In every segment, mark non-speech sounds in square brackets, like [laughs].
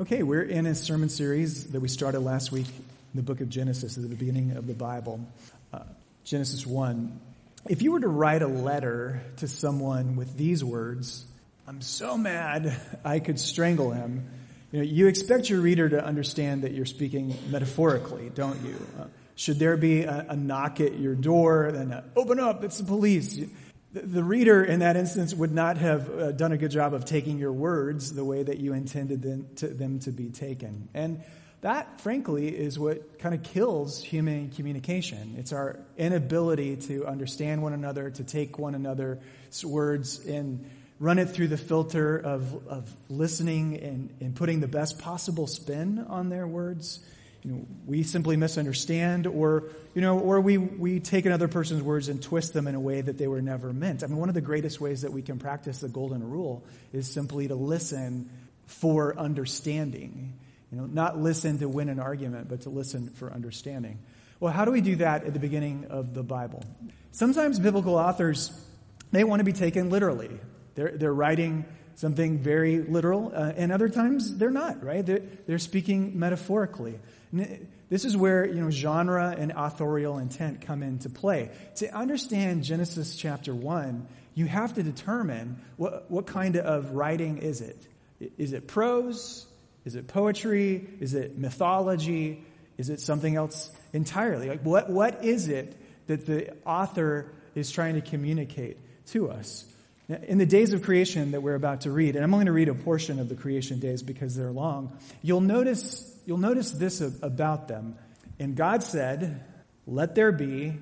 Okay, we're in a sermon series that we started last week in the book of Genesis, at the beginning of the Bible. Uh, Genesis 1. If you were to write a letter to someone with these words, I'm so mad I could strangle him, you know, you expect your reader to understand that you're speaking metaphorically, don't you? Uh, should there be a, a, knock at your door, then uh, open up, it's the police. The reader in that instance would not have uh, done a good job of taking your words the way that you intended them to, them to be taken. And that, frankly, is what kind of kills human communication. It's our inability to understand one another, to take one another's words and run it through the filter of, of listening and, and putting the best possible spin on their words you know, we simply misunderstand or, you know, or we, we take another person's words and twist them in a way that they were never meant. I mean, one of the greatest ways that we can practice the golden rule is simply to listen for understanding. You know, not listen to win an argument, but to listen for understanding. Well, how do we do that at the beginning of the Bible? Sometimes biblical authors, they want to be taken literally. They're, they're writing something very literal, uh, and other times they're not, right? They're, they're speaking metaphorically. This is where, you know, genre and authorial intent come into play. To understand Genesis chapter 1, you have to determine what, what kind of writing is it? Is it prose? Is it poetry? Is it mythology? Is it something else entirely? Like, what, what is it that the author is trying to communicate to us? In the days of creation that we're about to read, and I'm only going to read a portion of the creation days because they're long, you'll notice you'll notice this about them. And God said, Let there be,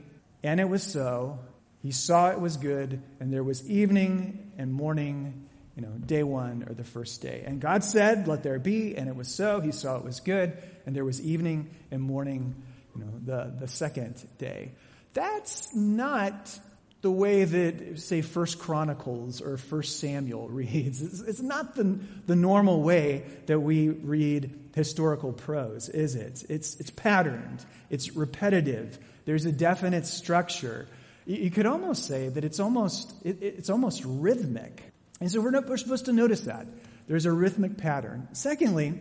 and it was so. He saw it was good, and there was evening and morning, you know, day one or the first day. And God said, Let there be, and it was so. He saw it was good, and there was evening and morning, you know, the, the second day. That's not the way that, say, First Chronicles or First Samuel [laughs] reads. It's, it's not the, the normal way that we read historical prose, is it? It's, it's patterned. It's repetitive. There's a definite structure. You, could almost say that it's almost, it, it's almost rhythmic. And so we're, not, we're supposed to notice that. There's a rhythmic pattern. Secondly,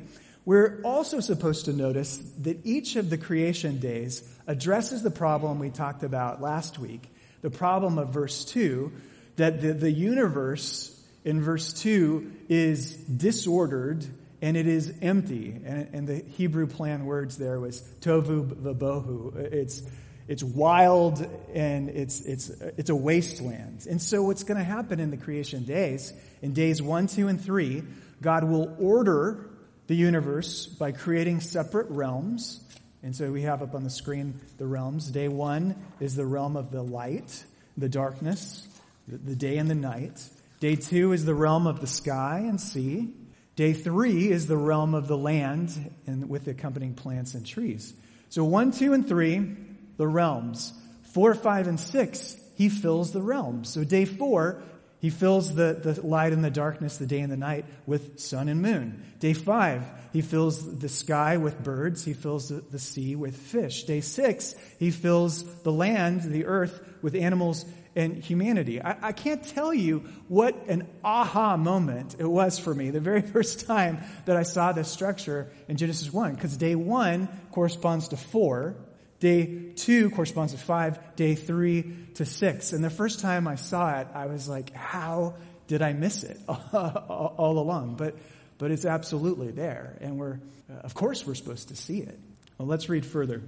we're also supposed to notice that each of the creation days addresses the problem we talked about last week the problem of verse 2 that the, the universe in verse 2 is disordered and it is empty. And, and the Hebrew plan words there was tohu vabohu. It's, it's wild and it's, it's, it's a wasteland. And so what's going to happen in the creation days, in days 1, 2, and 3, God will order the universe by creating separate realms and so we have up on the screen the realms. Day one is the realm of the light, the darkness, the day and the night. Day two is the realm of the sky and sea. Day three is the realm of the land and with the accompanying plants and trees. So one, two, and three, the realms. Four, five, and six, he fills the realms. So day four he fills the, the light and the darkness, the day and the night, with sun and moon. Day five, he fills the sky with birds. He fills the, the sea with fish. Day six, he fills the land, the earth, with animals and humanity. I, I, can't tell you what an aha moment it was for me the very [laughs] first time that I saw this structure in Genesis 1, because day one corresponds to four, Day two corresponds to five, day three to six. And the first time I saw it, I was like, how did I miss it [laughs] all along? But, but it's absolutely there. And we're, of course, we're supposed to see it. Well, let's read further.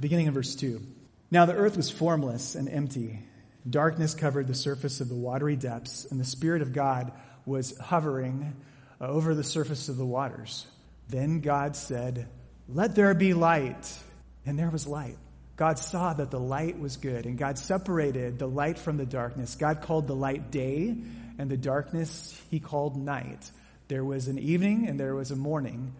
Beginning in verse two. Now the earth was formless and empty. Darkness covered the surface of the watery depths, and the Spirit of God was hovering uh, over the surface of the waters. Then God said, Let there be light and there was light. God saw that the light was good, and God separated the light from the darkness. God called the light day, and the darkness he called night. There was an evening and there was a morning,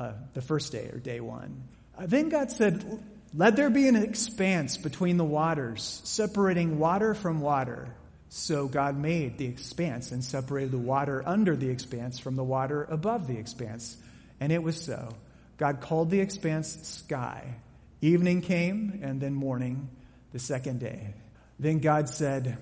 uh, the first day or day one. Uh, then God said, Let there be an expanse between the waters, separating water from water. So God made the expanse and separated the water under the expanse from the water above the expanse. And it was so. God called the expanse sky. Evening came, and then morning, the second day. Then God said,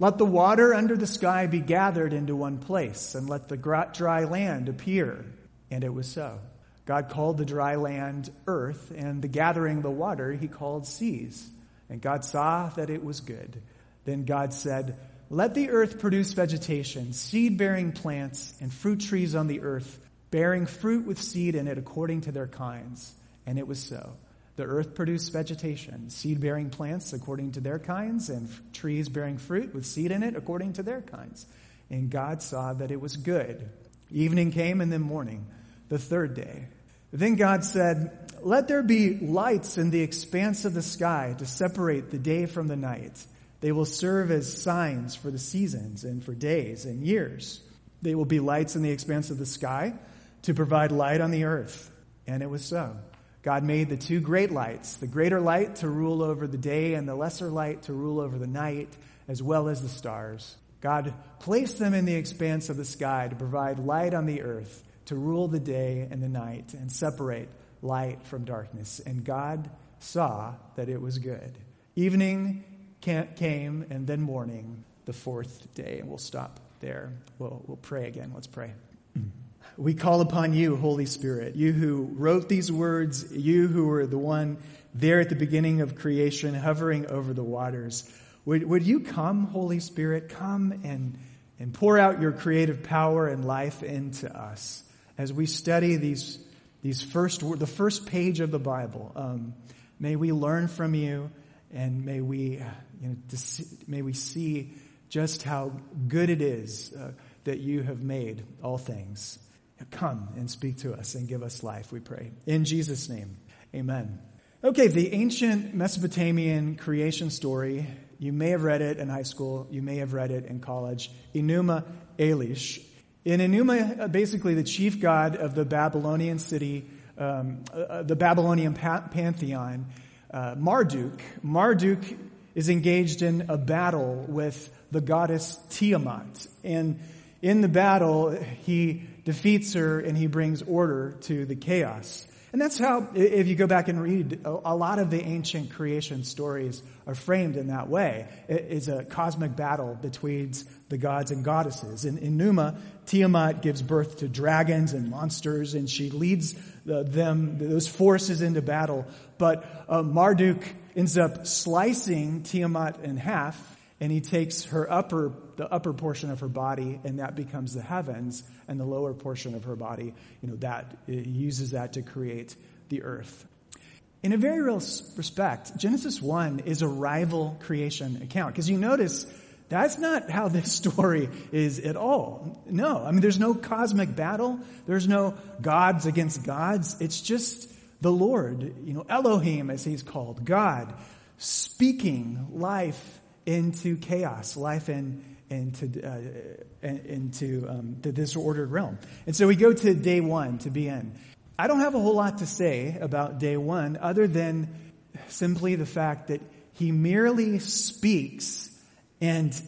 Let the water under the sky be gathered into one place, and let the dry land appear. And it was so. God called the dry land earth, and the gathering of the water he called seas. And God saw that it was good. Then God said, Let the earth produce vegetation, seed bearing plants, and fruit trees on the earth, bearing fruit with seed in it according to their kinds. And it was so. The earth produced vegetation, seed bearing plants according to their kinds, and f- trees bearing fruit with seed in it according to their kinds. And God saw that it was good. Evening came and then morning, the third day. Then God said, Let there be lights in the expanse of the sky to separate the day from the night. They will serve as signs for the seasons and for days and years. They will be lights in the expanse of the sky to provide light on the earth. And it was so. God made the two great lights, the greater light to rule over the day and the lesser light to rule over the night, as well as the stars. God placed them in the expanse of the sky to provide light on the earth, to rule the day and the night, and separate light from darkness. And God saw that it was good. Evening came, and then morning, the fourth day. And we'll stop there. We'll, we'll pray again. Let's pray. We call upon you, Holy Spirit, you who wrote these words, you who were the one there at the beginning of creation, hovering over the waters. Would, would you come, Holy Spirit, come and, and pour out your creative power and life into us as we study these, these first, the first page of the Bible. Um, may we learn from you and may we, you know, may we see just how good it is uh, that you have made all things. Come and speak to us and give us life, we pray. In Jesus' name, amen. Okay, the ancient Mesopotamian creation story, you may have read it in high school, you may have read it in college. Enuma Elish. In Enuma, uh, basically the chief god of the Babylonian city, um, uh, the Babylonian pa- pantheon, uh, Marduk. Marduk is engaged in a battle with the goddess Tiamat. And in the battle, he defeats her and he brings order to the chaos. And that's how, if you go back and read, a lot of the ancient creation stories are framed in that way. It is a cosmic battle between the gods and goddesses. In, in Numa, Tiamat gives birth to dragons and monsters, and she leads them, those forces into battle. But uh, Marduk ends up slicing Tiamat in half, and he takes her upper, the upper portion of her body, and that becomes the heavens, and the lower portion of her body, you know, that uses that to create the earth. In a very real respect, Genesis 1 is a rival creation account, because you notice that's not how this [laughs] story is at all. No, I mean, there's no cosmic battle. There's no gods against gods. It's just the Lord, you know, Elohim as he's called, God, speaking life into chaos, life in, into, uh, into um, the disordered realm. And so we go to day one to be in. I don't have a whole lot to say about day one other than simply the fact that he merely speaks and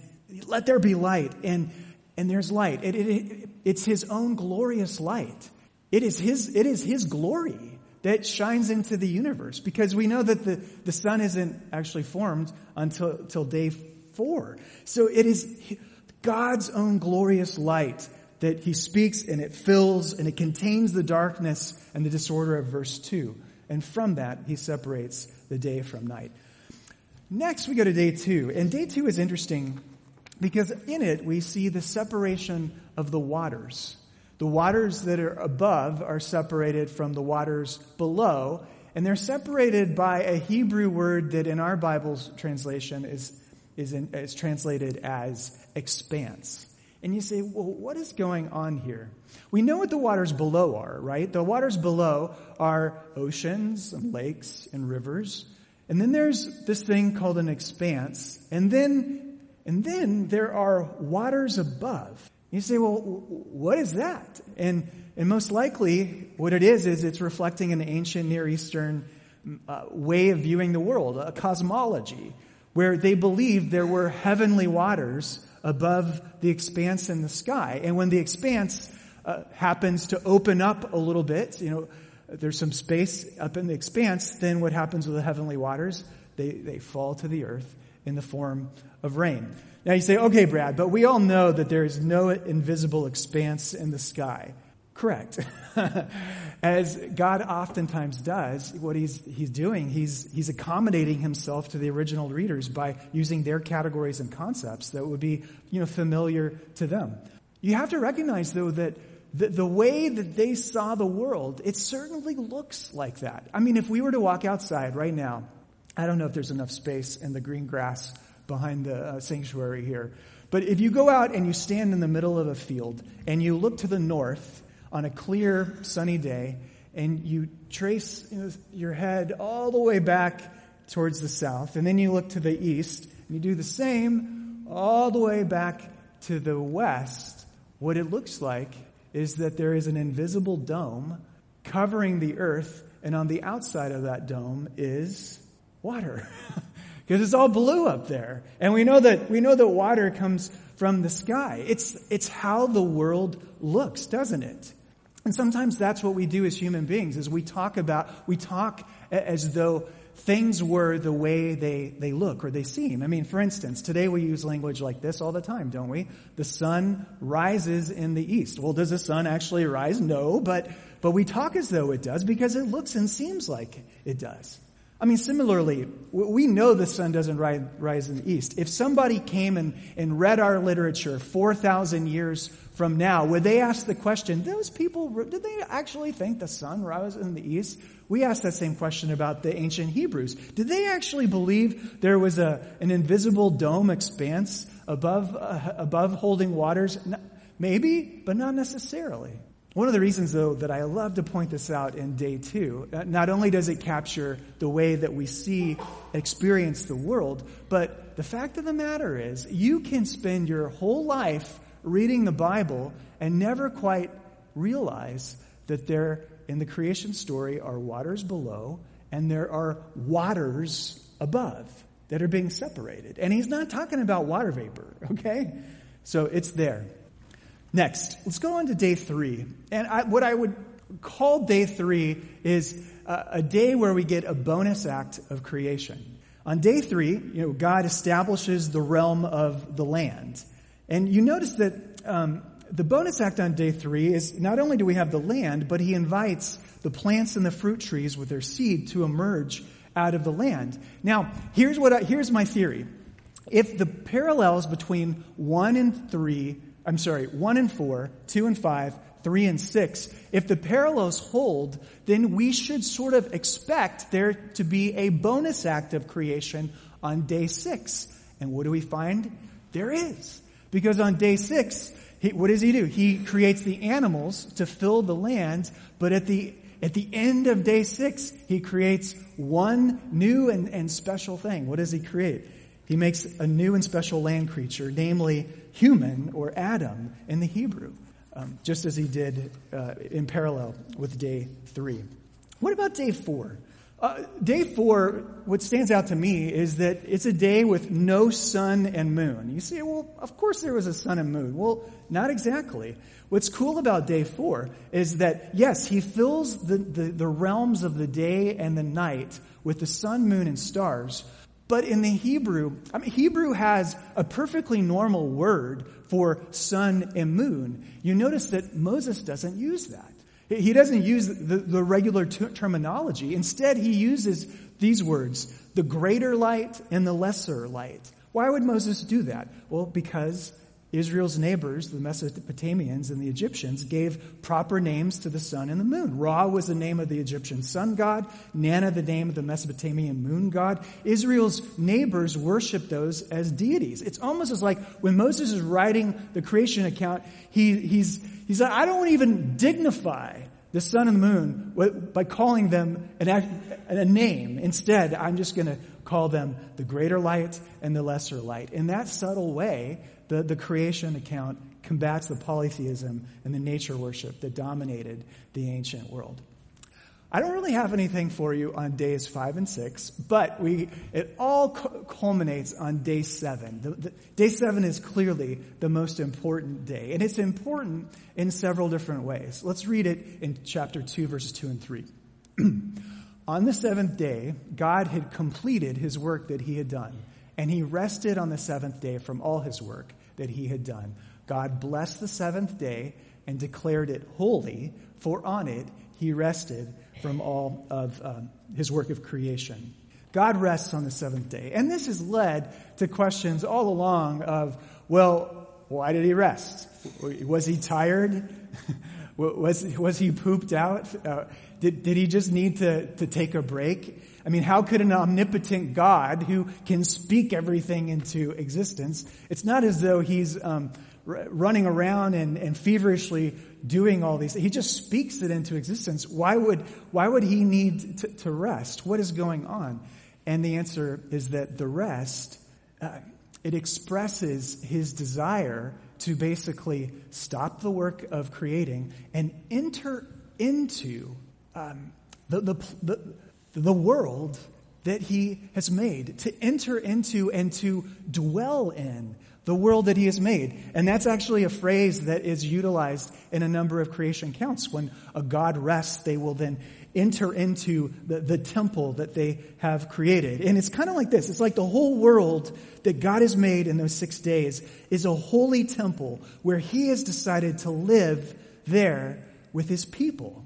let there be light and, and there's light. It, it, it, it's his own glorious light. It is his, it is his glory that shines into the universe because we know that the, the sun isn't actually formed until, until day four. So it is God's own glorious light that he speaks and it fills and it contains the darkness and the disorder of verse two. And from that, he separates the day from night. Next, we go to day two. And day two is interesting because in it, we see the separation of the waters. The waters that are above are separated from the waters below, and they're separated by a Hebrew word that in our Bible's translation is, is, in, is translated as expanse. And you say, well, what is going on here? We know what the waters below are, right? The waters below are oceans and lakes and rivers. And then there's this thing called an expanse. And then, and then there are waters above. You say, well, what is that? And, and most likely, what it is, is it's reflecting an ancient Near Eastern uh, way of viewing the world, a cosmology, where they believed there were heavenly waters above the expanse in the sky. And when the expanse uh, happens to open up a little bit, you know, there's some space up in the expanse, then what happens with the heavenly waters? They, they fall to the earth in the form of rain. Now you say, okay, Brad, but we all know that there is no invisible expanse in the sky. correct. [laughs] As God oftentimes does, what he's, he's doing, he's, he's accommodating himself to the original readers by using their categories and concepts that would be, you know, familiar to them. You have to recognize, though, that the, the way that they saw the world, it certainly looks like that. I mean, if we were to walk outside right now, I don't know if there's enough space in the green grass behind the uh, sanctuary here, but if you go out and you stand in the middle of a field and you look to the north on a clear, sunny day, and you trace your head all the way back towards the south, and then you look to the east, and you do the same all the way back to the west, what it looks like is that there is an invisible dome covering the earth, and on the outside of that dome is water. [laughs] because it's all blue up there. And we know that, we know that water comes from the sky. It's, it's how the world looks, doesn't it? And sometimes that's what we do as human beings is we talk about, we talk as though things were the way they, they look or they seem. I mean, for instance, today we use language like this all the time, don't we? The sun rises in the east. Well, does the sun actually rise? No, but, but we talk as though it does because it looks and seems like it does. I mean, similarly, we know the sun doesn't rise, in the east. If somebody came and, and read our literature 4,000 years from now, would they ask the question, those people, did they actually think the sun rises in the east? We asked that same question about the ancient Hebrews. Did they actually believe there was a, an invisible dome expanse above, uh, above holding waters? Maybe, but not necessarily. One of the reasons, though, that I love to point this out in day two, uh, not only does it capture the way that we see, experience the world, but the fact of the matter is, you can spend your whole life reading the Bible and never quite realize that there in the creation story are waters below and there are waters above that are being separated. And he's not talking about water vapor, [laughs] okay? So it's there. Next, let's go on to day three. And I, what I would call day three is a, a day where we get a bonus act of creation. On day three, you know, God establishes the realm of the land. And you notice that um, the bonus act on day three is not only do we have the land, but he invites the plants and the fruit trees with their seed to emerge out of the land. Now, here's what I, here's my theory. If the parallels between one and three, I'm sorry, one and four, two and five, three and six, if the parallels hold, then we should sort of expect there to be a bonus act of creation on day six. And what do we find? There is. Because on day six, he, what does he do? He creates the animals to fill the land, but at the at the end of day six, he creates one new and, and special thing. What does he create? He makes a new and special land creature, namely human or Adam in the Hebrew, um, just as he did uh, in parallel with day three. What about day four? Uh, day four, what stands out to me is that it's a day with no sun and moon. You say, well, of course there was a sun and moon. Well, not exactly. What's cool about day four is that, yes, he fills the, the, the realms of the day and the night with the sun, moon, and stars. But in the Hebrew, I mean, Hebrew has a perfectly normal word for sun and moon. You notice that Moses doesn't use that. He doesn't use the, the regular terminology. Instead, he uses these words, the greater light and the lesser light. Why would Moses do that? Well, because Israel's neighbors, the Mesopotamians and the Egyptians, gave proper names to the sun and the moon. Ra was the name of the Egyptian sun god, Nana the name of the Mesopotamian moon god. Israel's neighbors worshiped those as deities. It's almost as like when Moses is writing the creation account, he, he's, he's like, I don't even dignify the sun and the moon by calling them an, a name. Instead, I'm just going to call them the greater light and the lesser light. In that subtle way, the, the creation account combats the polytheism and the nature worship that dominated the ancient world. I don't really have anything for you on days five and six, but we, it all culminates on day seven. The, the, day seven is clearly the most important day, and it's important in several different ways. Let's read it in chapter two, verses two and three. [clears throat] on the seventh day, God had completed his work that he had done, and he rested on the seventh day from all his work that he had done. God blessed the seventh day and declared it holy, for on it he rested from all of um, his work of creation. God rests on the seventh day. And this has led to questions all along of, well, why did he rest? Was he tired? [laughs] was, was he pooped out? Uh, did, did he just need to, to take a break? I mean, how could an omnipotent God who can speak everything into existence, it's not as though he's um, r- running around and, and feverishly doing all these. He just speaks it into existence. Why would, why would he need to, to rest? What is going on? And the answer is that the rest, uh, it expresses his desire to basically stop the work of creating and enter into um, the, the, the, the world that he has made, to enter into and to dwell in the world that he has made. And that's actually a phrase that is utilized in a number of creation accounts. When a God rests, they will then enter into the, the temple that they have created. And it's kind of like this. It's like the whole world that God has made in those six days is a holy temple where he has decided to live there with his people.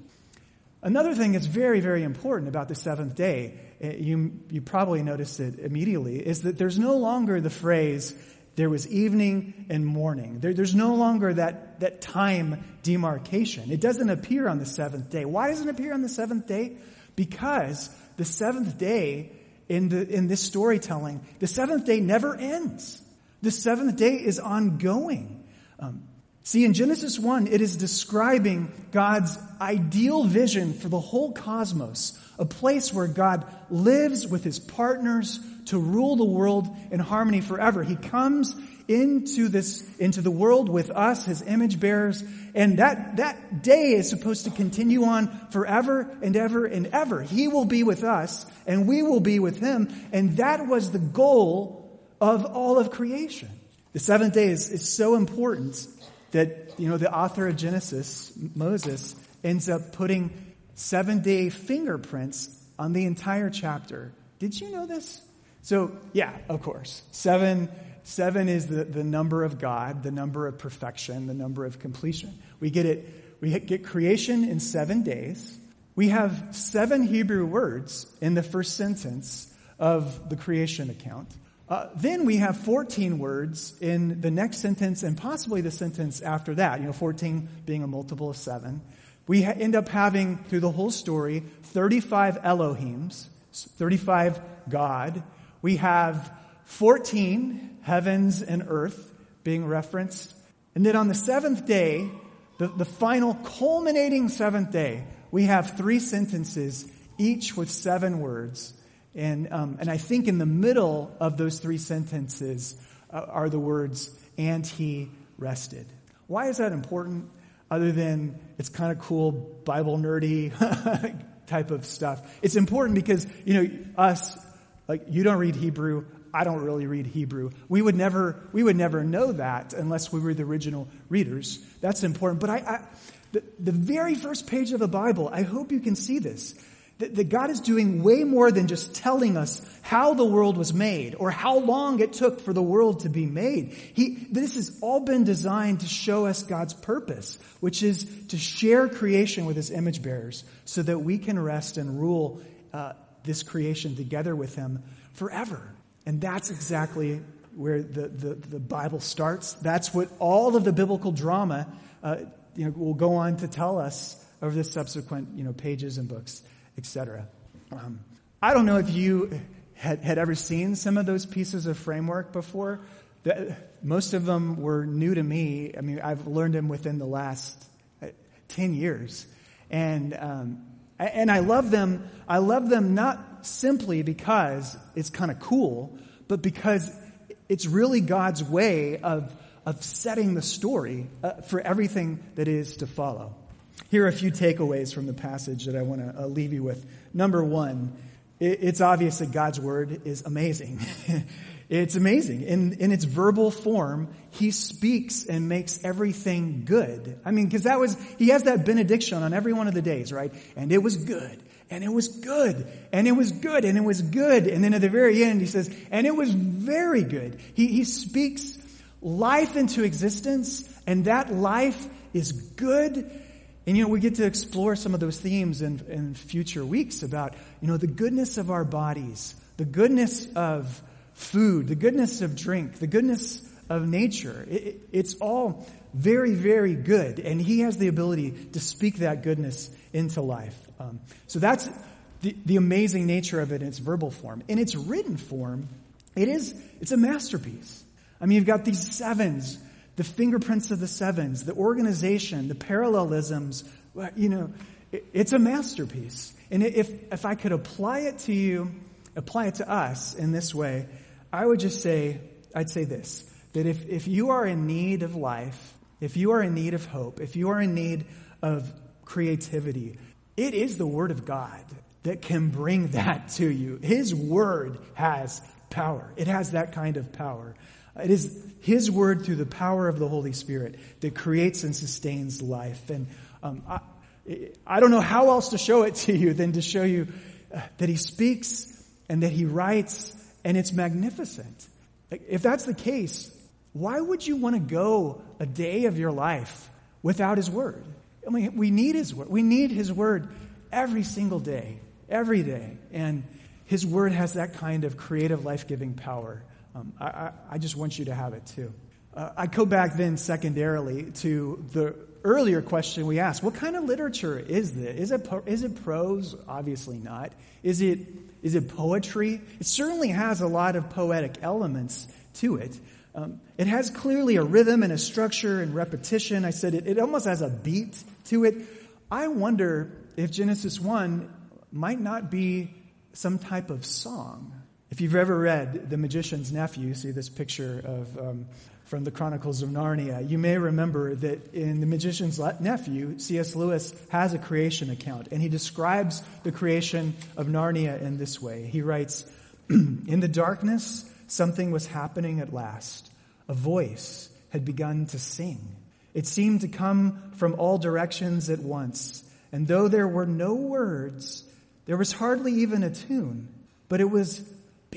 Another thing that's very, very important about the seventh day, eh, you, you probably noticed it immediately, is that there's no longer the phrase, there was evening and morning. There, there's no longer that, that time demarcation. It doesn't appear on the seventh day. Why doesn't it appear on the seventh day? Because the seventh day in, the, in this storytelling, the seventh day never ends. The seventh day is ongoing. Um, See, in Genesis 1, it is describing God's ideal vision for the whole cosmos, a place where God lives with his partners to rule the world in harmony forever. He comes into this, into the world with us, his image bearers, and that, that day is supposed to continue on forever and ever and ever. He will be with us, and we will be with him, and that was the goal of all of creation. The seventh day is, is so important that, you know, the author of Genesis, Moses, ends up putting seven day fingerprints on the entire chapter. Did you know this? So, yeah, of course. Seven, seven is the, the number of God, the number of perfection, the number of completion. We get it, we get creation in seven days. We have seven Hebrew words in the first sentence of the creation account. Uh, then we have 14 words in the next sentence and possibly the sentence after that, you know, 14 being a multiple of 7. We ha- end up having, through the whole story, 35 Elohims, 35 God. We have 14 heavens and earth being referenced. And then on the seventh day, the, the final culminating seventh day, we have three sentences, each with seven words. And, um, and I think in the middle of those three sentences uh, are the words, and he rested. Why is that important? Other than it's kind of cool, Bible nerdy [laughs] type of stuff. It's important because, you know, us, like, you don't read Hebrew. I don't really read Hebrew. We would never, we would never know that unless we were the original readers. That's important. But I, I the, the very first page of the Bible, I hope you can see this that, God is doing way more than just telling us how the world was made or how long it took for the world to be made. He, this has all been designed to show us God's purpose, which is to share creation with his image bearers so that we can rest and rule uh, this creation together with him forever. And that's exactly where the, the, the, Bible starts. That's what all of the biblical drama uh, you know, will go on to tell us over the subsequent you know, pages and books etc. Um, I don't know if you had, had ever seen some of those pieces of framework before. The, most of them were new to me. I mean, I've learned them within the last uh, 10 years. And, um, and I love them. I love them not simply because it's kind of cool, but because it's really God's way of, of setting the story uh, for everything that is to follow. Here are a few takeaways from the passage that I want to uh, leave you with. Number one, it, it's obvious that God's word is amazing. [laughs] it's amazing. In, in its verbal form, he speaks and makes everything good. I mean, because that was, he has that benediction on every one of the days, right? And it was good. And it was good. And it was good. And it was good. And then at the very end, he says, and it was very good. He, he speaks life into existence, and that life is good. And you know, we get to explore some of those themes in, in future weeks about, you know, the goodness of our bodies, the goodness of food, the goodness of drink, the goodness of nature. It, it's all very, very good. And he has the ability to speak that goodness into life. Um, so that's the, the amazing nature of it in its verbal form. In its written form, it is, it's a masterpiece. I mean, you've got these sevens, the fingerprints of the sevens, the organization, the parallelisms, you know, it, it's a masterpiece. And if, if I could apply it to you, apply it to us in this way, I would just say, I'd say this, that if, if you are in need of life, if you are in need of hope, if you are in need of creativity, it is the Word of God that can bring [laughs] that to you. His Word has power. It has that kind of power. It is His Word through the power of the Holy Spirit that creates and sustains life. And um, I, I don't know how else to show it to you than to show you uh, that He speaks and that He writes, and it's magnificent. If that's the case, why would you want to go a day of your life without His Word? I mean, we need His Word. We need His Word every single day, every day. And His Word has that kind of creative, life giving power. Um, I, I, I, just want you to have it too. Uh, I go back then secondarily to the earlier question we asked what kind of literature is this? Is it, is it prose? Obviously not. Is it, is it poetry? It certainly has a lot of poetic elements to it. Um, it has clearly a rhythm and a structure and repetition. I said it, it almost has a beat to it. I wonder if Genesis 1 might not be some type of song. If you've ever read The Magician's Nephew, see this picture of um, from the Chronicles of Narnia, you may remember that in The Magician's Nephew, C.S. Lewis has a creation account, and he describes the creation of Narnia in this way. He writes, [clears throat] In the darkness, something was happening at last. A voice had begun to sing. It seemed to come from all directions at once. And though there were no words, there was hardly even a tune, but it was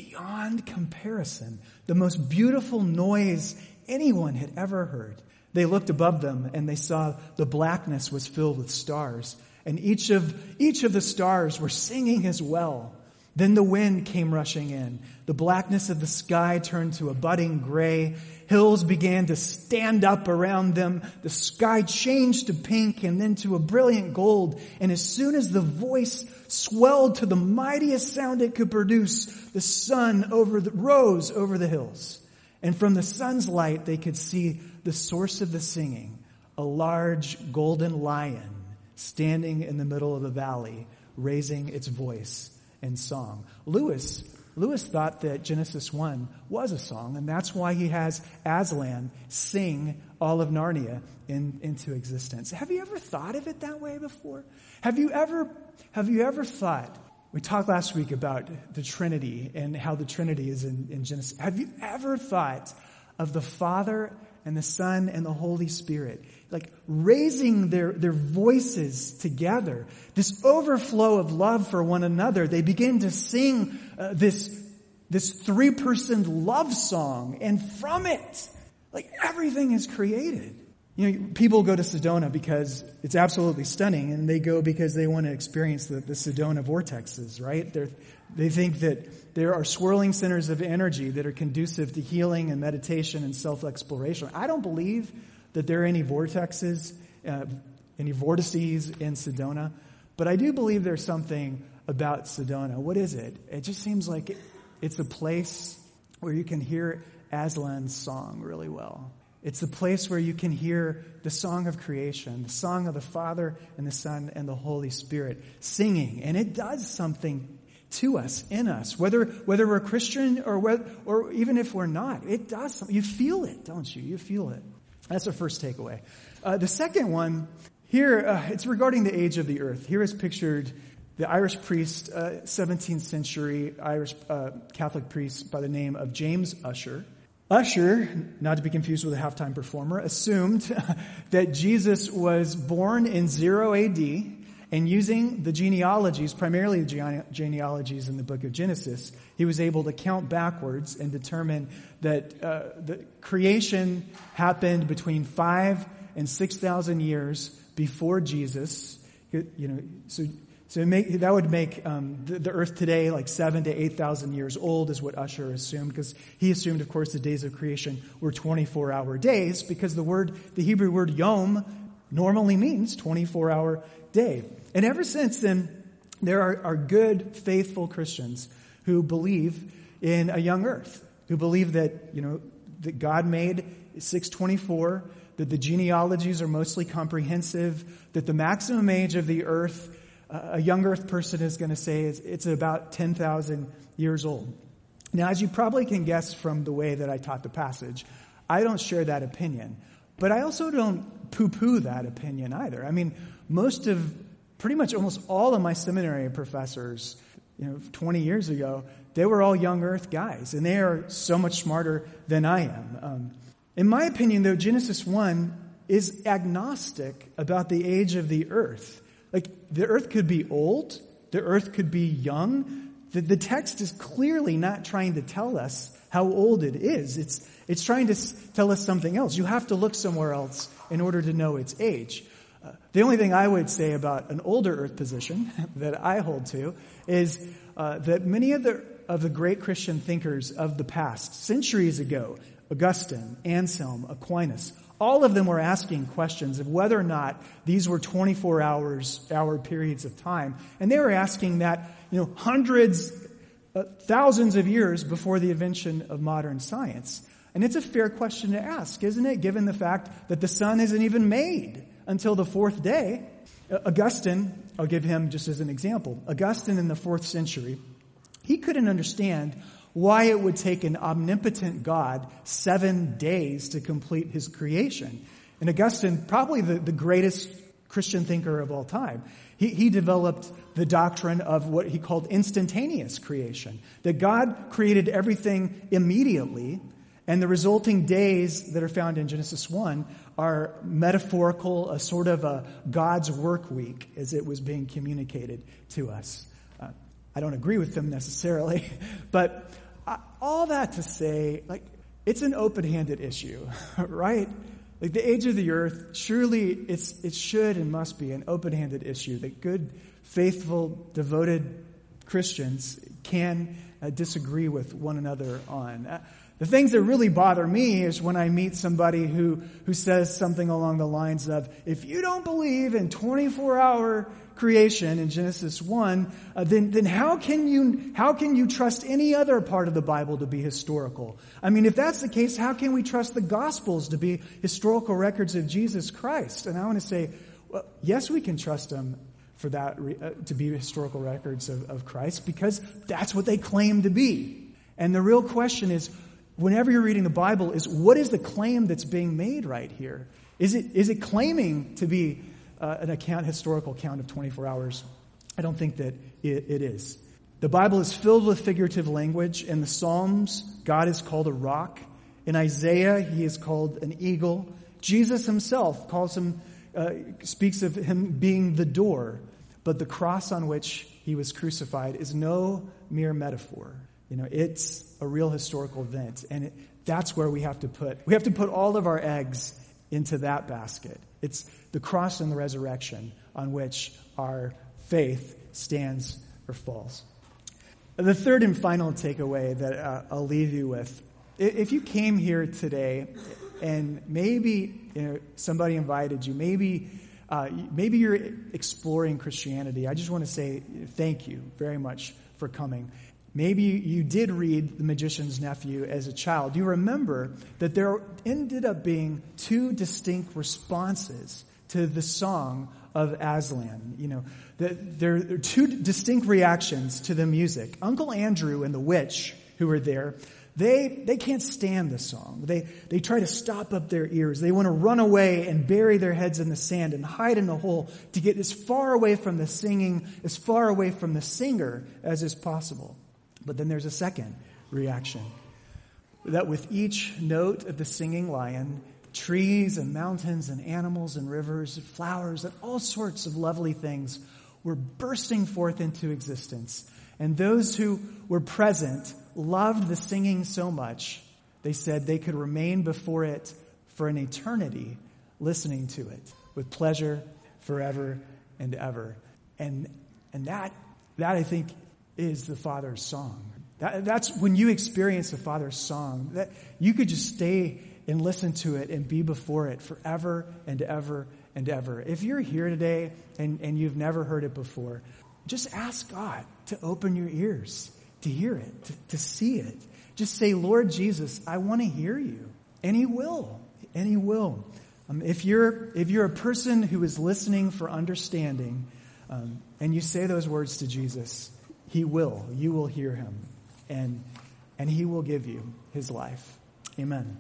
beyond comparison the most beautiful noise anyone had ever heard. They looked above them and they saw the blackness was filled with stars, and each of, each of the stars were singing as well. Then the wind came rushing in. The blackness of the sky turned to a budding gray. Hills began to stand up around them. The sky changed to pink and then to a brilliant gold. And as soon as the voice swelled to the mightiest sound it could produce, the sun over the, rose over the hills. And from the sun's light, they could see the source of the singing, a large golden lion standing in the middle of the valley, raising its voice in song. Lewis, Lewis thought that Genesis 1 was a song, and that's why he has Aslan sing all of Narnia in, into existence. Have you ever thought of it that way before? Have you ever, have you ever thought, we talked last week about the Trinity and how the Trinity is in, in Genesis. Have you ever thought of the Father and the Son and the Holy Spirit like raising their, their voices together, this overflow of love for one another, they begin to sing uh, this, this three person love song. And from it, like everything is created. You know, people go to Sedona because it's absolutely stunning, and they go because they want to experience the, the Sedona vortexes, right? They're, they think that there are swirling centers of energy that are conducive to healing and meditation and self exploration. I don't believe that there are any vortexes, uh, any vortices in Sedona, but I do believe there's something about Sedona. What is it? It just seems like it, it's a place where you can hear Aslan's song really well. It's the place where you can hear the song of creation, the song of the Father and the Son and the Holy Spirit singing. And it does something to us, in us, whether, whether we're Christian or, whether, or even if we're not. It does something. You feel it, don't you? You feel it. That's our first takeaway. Uh, the second one, here, uh, it's regarding the age of the earth. Here is pictured the Irish priest, uh, 17th century Irish uh, Catholic priest by the name of James Ussher. Ussher, not to be confused with a halftime performer, assumed [laughs] that Jesus was born in 0 AD and using the genealogies, primarily the genealogies in the book of Genesis, he was able to count backwards and determine that uh, the creation happened between 5 and 6,000 years before Jesus. You know, so so that would make um, the, the, earth today like seven to 8,000 years old is what Ussher assumed because he assumed, of course, the days of creation were 24 hour days because the word, the Hebrew word yom normally means 24 hour day. And ever since then, there are, are good, faithful Christians who believe in a young earth, who believe that, you know, that God made 624, that the genealogies are mostly comprehensive, that the maximum age of the earth a young earth person is going to say it's, it's about 10,000 years old. Now, as you probably can guess from the way that I taught the passage, I don't share that opinion. But I also don't poo poo that opinion either. I mean, most of, pretty much almost all of my seminary professors, you know, 20 years ago, they were all young earth guys, and they are so much smarter than I am. Um, in my opinion, though, Genesis 1 is agnostic about the age of the earth. Like, the earth could be old, the earth could be young. The, the text is clearly not trying to tell us how old it is. It's, it's trying to tell us something else. You have to look somewhere else in order to know its age. Uh, the only thing I would say about an older earth position [laughs] that I hold to is uh, that many of the, of the great Christian thinkers of the past, centuries ago, Augustine, Anselm, Aquinas, all of them were asking questions of whether or not these were 24 hours, hour periods of time. And they were asking that, you know, hundreds, uh, thousands of years before the invention of modern science. And it's a fair question to ask, isn't it? Given the fact that the sun isn't even made until the fourth day. Augustine, I'll give him just as an example. Augustine in the fourth century, he couldn't understand why it would take an omnipotent God seven days to complete his creation. And Augustine, probably the, the greatest Christian thinker of all time, he, he developed the doctrine of what he called instantaneous creation. That God created everything immediately, and the resulting days that are found in Genesis 1 are metaphorical, a sort of a God's work week as it was being communicated to us. I don't agree with them necessarily, [laughs] but all that to say, like, it's an open-handed issue, [laughs] right? Like the age of the earth, surely it's, it should and must be an open-handed issue that good, faithful, devoted Christians can uh, disagree with one another on. Uh, the things that really bother me is when I meet somebody who, who says something along the lines of, if you don't believe in 24 hour creation in Genesis 1, uh, then, then how can you, how can you trust any other part of the Bible to be historical? I mean, if that's the case, how can we trust the Gospels to be historical records of Jesus Christ? And I want to say, well, yes, we can trust them for that, uh, to be historical records of, of Christ because that's what they claim to be. And the real question is, whenever you're reading the Bible, is what is the claim that's being made right here? Is it, is it claiming to be uh, an account, historical account of 24 hours. I don't think that it, it is. The Bible is filled with figurative language. In the Psalms, God is called a rock. In Isaiah, he is called an eagle. Jesus himself calls him, uh, speaks of him being the door. But the cross on which he was crucified is no mere metaphor. You know, it's a real historical event. And it, that's where we have to put, we have to put all of our eggs into that basket. It's the cross and the resurrection on which our faith stands or falls. The third and final takeaway that uh, I'll leave you with if you came here today and maybe you know, somebody invited you, maybe, uh, maybe you're exploring Christianity, I just want to say thank you very much for coming. Maybe you did read The Magician's Nephew as a child. You remember that there ended up being two distinct responses to the song of Aslan. You know, there are two distinct reactions to the music. Uncle Andrew and the witch who were there, they, they can't stand the song. They, they try to stop up their ears. They want to run away and bury their heads in the sand and hide in a hole to get as far away from the singing, as far away from the singer as is possible. But then there's a second reaction that with each note of the singing lion, trees and mountains and animals and rivers, and flowers and all sorts of lovely things were bursting forth into existence. And those who were present loved the singing so much, they said they could remain before it for an eternity listening to it with pleasure forever and ever. And, and that, that I think is the Father's song. That, that's when you experience the Father's song, that you could just stay and listen to it and be before it forever and ever and ever. If you're here today and, and you've never heard it before, just ask God to open your ears to hear it, to, to see it. Just say, Lord Jesus, I want to hear you. And He will. And He will. Um, if, you're, if you're a person who is listening for understanding um, and you say those words to Jesus, He will. You will hear Him. And, and He will give you His life. Amen.